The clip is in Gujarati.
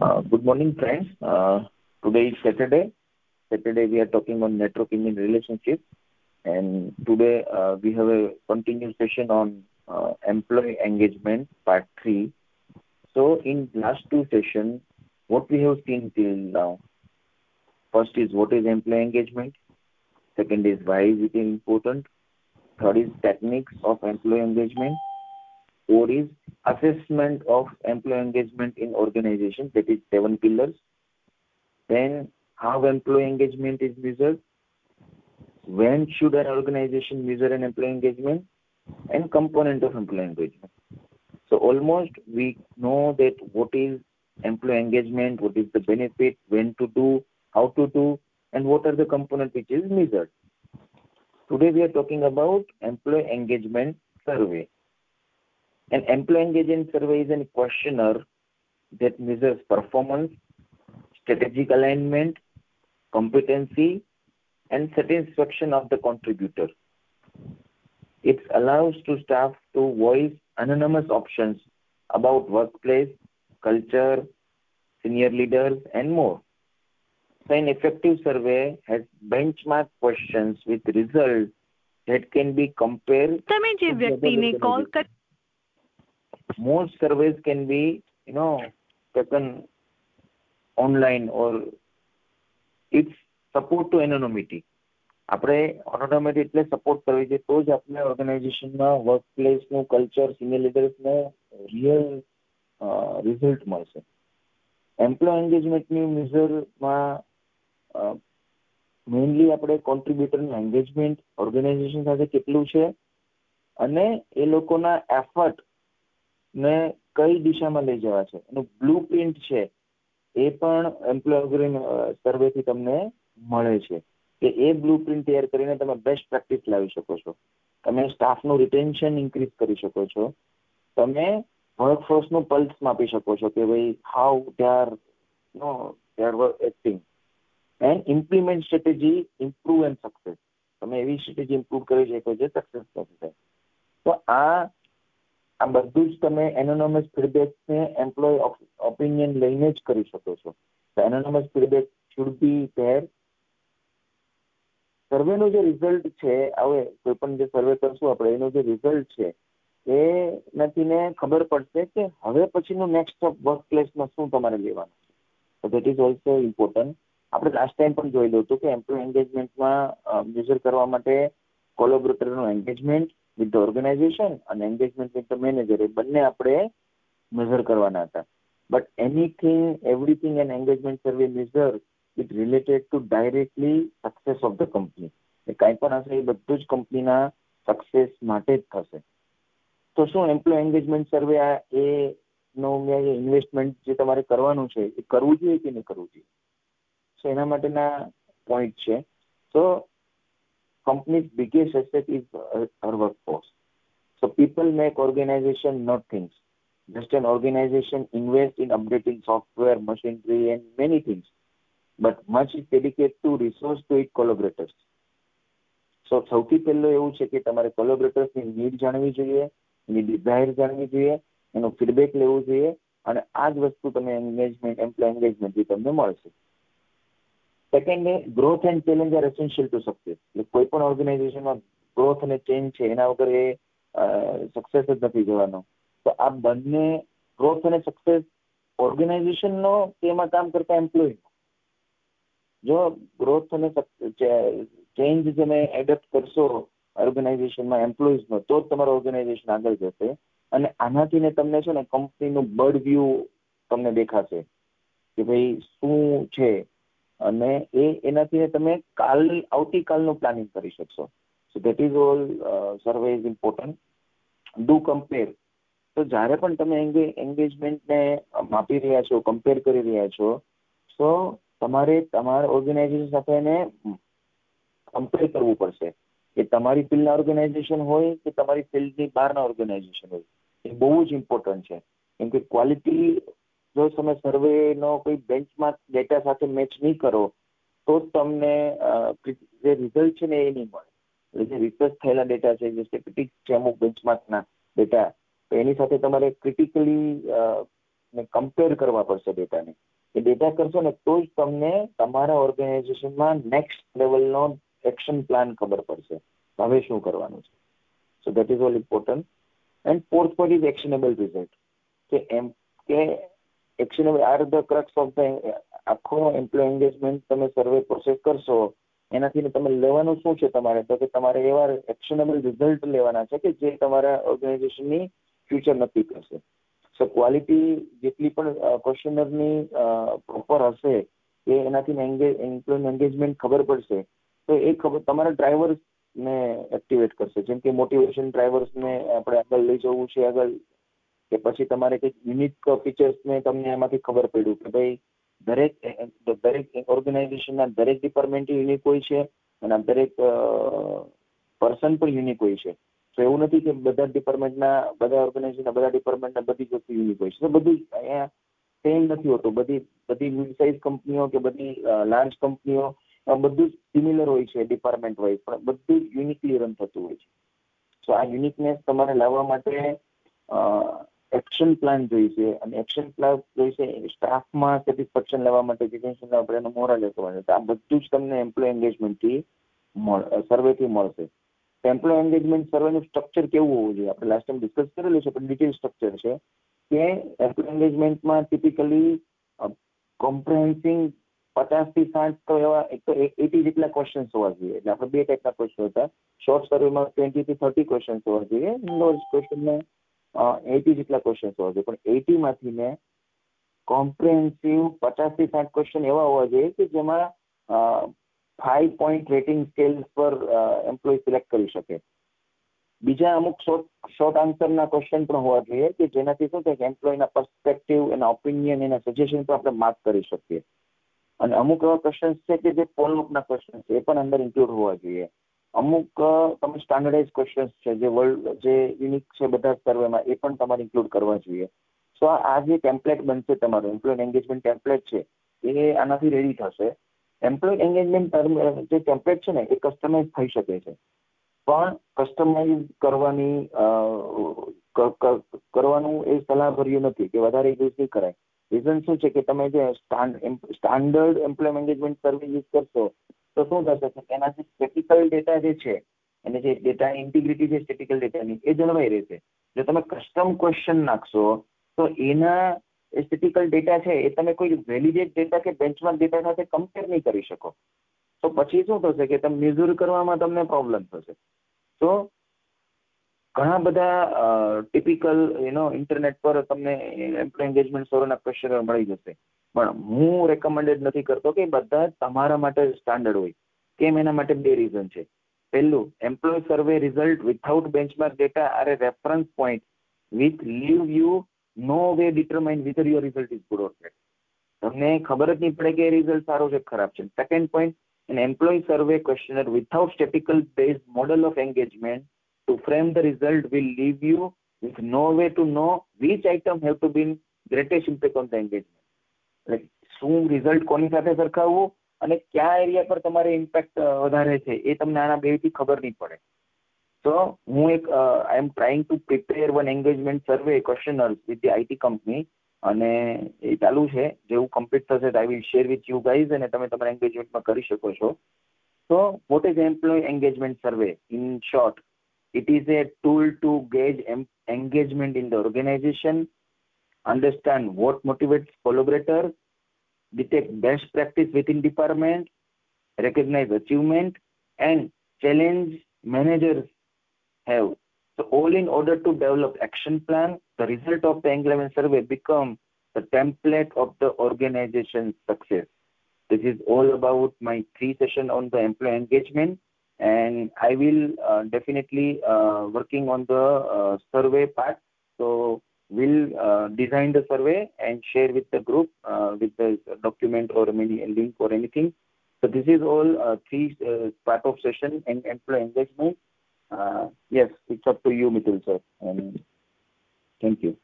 Uh, good morning, friends. Uh, today is Saturday. Saturday we are talking on networking in relationship, and today uh, we have a continued session on uh, employee engagement part three. So, in last two sessions, what we have seen till now. First is what is employee engagement. Second is why is it important. Third is techniques of employee engagement. Four is assessment of employee engagement in organization. That is seven pillars. Then how employee engagement is measured. When should an organization measure an employee engagement? And component of employee engagement. So almost we know that what is employee engagement, what is the benefit, when to do, how to do, and what are the components which is measured. Today we are talking about employee engagement survey. An employee engagement survey is a questionnaire that measures performance, strategic alignment, competency, and satisfaction of the contributor. It allows to staff to voice anonymous options about workplace, culture, senior leaders, and more. So an effective survey has benchmark questions with results that can be compared. તમે જે વ્યક્તિને કોલ કર Most surveys can be, you know, taken online or it's support to anonymity. આપણે ઓનોનોમિટી એટલે સપોર્ટ કરવી જોઈએ તો જ આપણે ઓર્ગેનાઇઝેશનમાં વર્ક પ્લેસનું કલ્ચર સિનિયર લીડર્સને રિયલ રિઝલ્ટ મળશે. એમ્પ્લોય એન્ગેજમેન્ટની મેઝરમાં મેઇનલી આપણે કોન્ટ્રીબ્યુટરનું એન્ગેજમેન્ટ ઓર્ગેનાઇઝેશન સાથે કેટલું છે? અને એ લોકોના એફર્ટ ને કઈ દિશામાં લઈ જવા છે? એનું બ્લુ પ્રિન્ટ છે, એ પણ એમ્પ્લોય સર્વેથી તમને મળે છે. કે એ બ્લુ પ્રિન્ટ તૈયાર કરીને તમે બેસ્ટ પ્રેક્ટિસ લાવી શકો છો. તમે સ્ટાફનું રિટેન્શન ઇન્ક્રીઝ કરી શકો છો. તમે વર્કફોર્સનું પલ્સ માપી શકો છો કે ભાઈ how they are know they are acting and implement strategy improve and success તમે એવી સ્ટ્રેટેજી ઇમ્પ્રુવ કરી શકો જે સક્સેસ થશે. તો આ આ બધું જ તમે એનોનોમસ ફીડબેકને એમ્પ્લોય ઓપિનિયન લઈને જ કરી શકો છો. તો anonymous feedback should be there સર્વેનું જે રિઝલ્ટ છે, હવે કોઈ પણ જે સર્વે કરશું આપણે, એનો જે રિઝલ્ટ છે, એ નથીને ખબર પડશે કે હવે પછીનું નેક્સ્ટ સ્ટેપ વર્ક પ્લેસમાં શું તમારે લેવાનું છે. તો દેટ ઇઝ ઓલ્સો ઇમ્પોર્ટન્ટ આપણે લાસ્ટ ટાઈમ પણ જોયેલું હતું કે એમ્પ્લોય એન્ગેજમેન્ટમાં મેઝર કરવા માટે કોલોબ્રેટરનું એન્ગેજમેન્ટ વિથ ધ ઓર્ગેનાઇઝેશન અને એન્ગેજમેન્ટ વિથ ધ મેનેજર એ બંને આપણે મેઝર કરવાના હતા. But anything everything and engagement survey measure it related to directly success of the company એ કાંઈ પણ હશે એ બધું જ કંપનીના સક્સેસ માટે જ થશે. તો શું એમ્પ્લોય એન્ગેજમેન્ટ સર્વે આ એ નો ઇન્વેસ્ટમેન્ટ જે તમારે કરવાનું છે, એ કરવું જોઈએ કે નહીં કરવું જોઈએ? સો એના માટેના પોઈન્ટ છે. તો company's biggest asset is her her workforce. So people make organization not things. Just an organization invests in updating software, machinery, and many things. But much is dedicated to resource to its collaborators. સો સૌથી પહેલું એવું છે કે તમારે કોલોબ્રેટર્સની નીડ જાણવી જોઈએ એની ડિઝાયર જાણવી જોઈએ એનો ફીડબેક લેવું જોઈએ અને આ જ વસ્તુ તમે એન્ગેજમેન્ટ એમ્પ્લોય એન્ગેજમેન્ટથી તમને મળશે second growth and challenge are essential to success એટલે કોઈ પણ ઓર્ગેનાઇઝેશનમાં ગ્રોથ અને ચેન્જ છે, એના વગર એ સક્સેસ જ નથી જવાનો. તો આ બંને ગ્રોથ અને સક્સેસ ઓર્ગેનાઇઝેશનનો તેમાં કામ કરતા એમ્પ્લોયનો જો ગ્રોથ અને ચેન્જ તમે એડપ્ટ કરશો ઓર્ગેનાઇઝેશનમાં એમ્પ્લોઈઝનો તો જ તમારું ઓર્ગેનાઇઝેશન આગળ જશે અને આનાથી ને તમને છે ને કંપનીનું બર્ડ વ્યૂ તમને દેખાશે. કે ભાઈ શું છે? અને એ એનાથી તમે કાલ, આવતીકાલનું પ્લાનિંગ કરી શકશો. So that is all survey is important do compare તો જ્યારે પણ તમે એન્ગેજમેન્ટને માપી રહ્યા છો કમ્પેર કરી રહ્યા છો, તો તમારે તમારા ઓર્ગેનાઇઝેશન સાથે એને કમ્પેર કરવું પડશે. કે તમારી ફિલ્ડના ઓર્ગેનાઇઝેશન હોય કે તમારી ફિલ્ડની બહારના ઓર્ગેનાઇઝેશન હોય. એ બહુ જ ઇમ્પોર્ટન્ટ છે. કેમ કે ક્વોલિટી જો તમે સર્વેનો કોઈ બેન્ચમાર્ક ડેટા સાથે મેચ નહીં કરો, તો જ તમને જે રિઝલ્ટ છે ને એ નહીં મળે. એટલે જે રિસર્ચ થયેલા ડેટા છે, જે સ્ટેટિક છે અમુક બેન્ચમાર્કના ડેટા એની સાથે તમારે ક્રિટિકલી કમ્પેર કરવા પડશે ડેટાને. એ ડેટા કરશો ને તો જ તમને તમારા ઓર્ગેનાઇઝેશનમાં નેક્સ્ટ લેવલનો એક્શન પ્લાન ખબર પડશે. હવે શું કરવાનું છે? So that is all important and fourth point is actionable result કે એમ, કે actionable are the crux of the આખો એમ્પ્લોય એન્ગેજમેન્ટ તમે સર્વે પ્રોસેસ કરશો, એનાથી તમે લેવાનું શું છે તમારે? તો કે તમારે એવા એક્શનેબલ રિઝલ્ટ લેવાના છે કે જે તમારા ઓર્ગેનાઇઝેશનની ફ્યુચર નક્કી કરશે. સો ક્વોલિટી જેટલી પણ ક્વેશ્ચનરની પ્રોપર હશે, એ એનાથી એમ્પ્લોય એન્ગેજમેન્ટ ખબર પડશે, તો એ ખબર, તમારા ડ્રાઈવર્સને એક્ટિવેટ કરશે. જેમ કે મોટિવેશન ડ્રાઈવર્સને આપણે આગળ લઈ જવું છે, આગળ કે પછી તમારે કંઈક યુનિક ફીચર્સને તમને એમાંથી ખબર પડ્યું કે ભાઈ દરેક દરેક ઓર્ગેનાઇઝેશનના દરેક ડિપાર્ટમેન્ટ યુનિક હોય છે અને દરેક પર્સન પણ યુનિક હોય છે. તો એવું નથી કે બધા ડિપાર્ટમેન્ટના બધા ઓર્ગેનાઇઝેશનના બધા ડિપાર્ટમેન્ટના બધી જ વસ્તુ યુનિક હોય છે. તો બધું અહીંયા સેમ નથી હોતું. બધી બધી મિડ સાઇઝ કંપનીઓ કે બધી લાર્જ કંપનીઓ બધું જ સિમિલર હોય છે ડિપાર્ટમેન્ટ વાઇઝ પણ બધું યુનિકલી રન થતું હોય છે. સો આ યુનિકનેસ તમારે લાવવા માટે એક્શન પ્લાન જોઈશે અને એક્શન પ્લાન જોઈશે સ્ટાફમાં સેટિસ્ફેક્શન લેવા માટે જીજેન્શન આપણે એનો મોરલ કરવાનું આ બધું જ તમને એમ્પ્લોય એન્ગેજમેન્ટથી સર્વેથી મળશે. એમ્પ્લોય એન્ગેજમેન્ટ સર્વેનું સ્ટ્રક્ચર કેવું હોવું જોઈએ? આપણે લાસ્ટ ટાઈમ ડિસ્કસ કરેલું છે, પણ ડિટેલ સ્ટ્રક્ચર છે કે એમ્પ્લોય એન્ગેજમેન્ટમાં ટિપિકલી કોમ્પ્રિહેન્સિંગ પચાસથી સાઠ તો એવા એક તો એટી જેટલા ક્વેશ્ચન્સ હોવા જોઈએ. એટલે આપણે બે ટાઈપના ક્વેશ્ચન હતા. શોર્ટ સર્વેમાં ટ્વેન્ટીથી થર્ટી ક્વેશ્ચન્સ હોવા જોઈએ. લોજ ક્વેશ્ચનમાં એટી જેટલા ક્વેશ્ચન્સ હોવા જોઈએ. પણ એટીમાંથી ને કોમ્પ્રિહેન્સિવ પચાસથી સાઠ ક્વેશ્ચન એવા હોવા જોઈએ કે જેમાં ફાઈવ પોઈન્ટ રેટિંગ સ્કેલ પર એમ્પ્લોય સિલેક્ટ કરી શકે. બીજા અમુક શોર્ટ શોર્ટ આન્સરના ક્વેશ્ચન પણ હોવા જોઈએ કે જેનાથી શું થાય કે એમ્પ્લોયના પર્સપેક્ટિવ એના ઓપિનિયન એના સજેશન પર આપણે માર્ક કરી શકીએ. અને અમુક એવા ક્વેશ્ચન છે કે જે ફોલોઅપના ક્વેશ્ચન છે, એ પણ અંદર ઇન્ક્લુડ હોવા જોઈએ. અમુક તમે સ્ટાન્ડર્ડાઇઝ ક્વેશ્ચન્સ છે, જે વર્લ્ડ જે યુનિક છે બધા સર્વેમાં એ પણ તમારે ઇન્ક્લુડ કરવા જોઈએ. સો આ જે ટેમ્પલેટ બનશે તમારું એમ્પ્લોય એન્ગેજમેન્ટ ટેમ્પલેટ છે, એ આનાથી રેડી થશે. એમ્પ્લોય એન્ગેજમેન્ટ જે ટેમ્પલેટ છે ને, એ કસ્ટમાઇઝ થઈ શકે છે. પણ કસ્ટમાઇઝ કરવાની કરવાનું એ સલાહભર્યું નથી કે વધારે યુઝ નહીં કરાય. રીઝન શું છે કે તમે જે standard employee engagement survey use કરશો તો શું થશે? કે એના જે સ્ટેટિકલ ડેટા જે છે અને જે ડેટા ઇન્ટિગ્રિટી છે સ્ટેટિકલ ડેટાની એ જળવાઈ રહેશે. જો તમે કસ્ટમ ક્વેશ્ચન નાખશો, તો એના સ્ટેટિકલ ડેટા છે, એ તમે કોઈ વેલિડેટ ડેટા કે બેન્ચમાર્ક ડેટા સાથે કમ્પેર નહીં કરી શકો. તો પછી શું થશે કે તમે મેઝર કરવામાં તમને પ્રોબ્લેમ થશે. તો ઘણા બધા ટિપિકલ યુનો ઇન્ટરનેટ પર તમને એમ્પ્લોય એન્ગેજમેન્ટ સોરોના ક્વેશ્ચન મળી જશે. પણ હું રેકમેન્ડેડ નથી કરતો કે બધા તમારા માટે સ્ટાન્ડર્ડ હોય કેમ એના માટે બે રીઝન છે પહેલું employee survey result without benchmark data are a reference point with leave you no way determine whether your result is good or bad તમને ખબર જ નહીં પડે કે એ રિઝલ્ટ સારો છે ખરાબ છે second point an employee survey questionnaire without statistical based model of engagement to frame the result will leave you with no way to know which item have to be greatest impact on the engagement એટલે શું રિઝલ્ટ કોની સાથે સરખાવવું અને કયા એરિયા પર તમારે ઇમ્પેક્ટ વધારે છે એ તમને આના બેથી ખબર નહીં પડે. તો હું એક I am trying to prepare one engagement survey questionnaire with the IT company અને એ ચાલુ છે. જેવું કમ્પ્લીટ થશે I will share with you guys અને તમે તમારા એન્ગેજમેન્ટમાં કરી શકો છો. તો what is employee engagement survey in short it a tool to gauge em engagement in the organization, understand what motivates collaborators, detect best practice within department, recognize achievement, and challenge managers have. So all in order to develop action plan, the result of the engagement survey become the template of the organization's success. This is all about my three session on the employee engagement and I will uh, definitely uh, working on the uh, survey part. So we'll uh, design the survey and share with the group uh, with the document or any link or anything. So this is all uh, three uh, part of session and employee engagement. Uh, yes, it's up to you, Mithil sir. And thank you.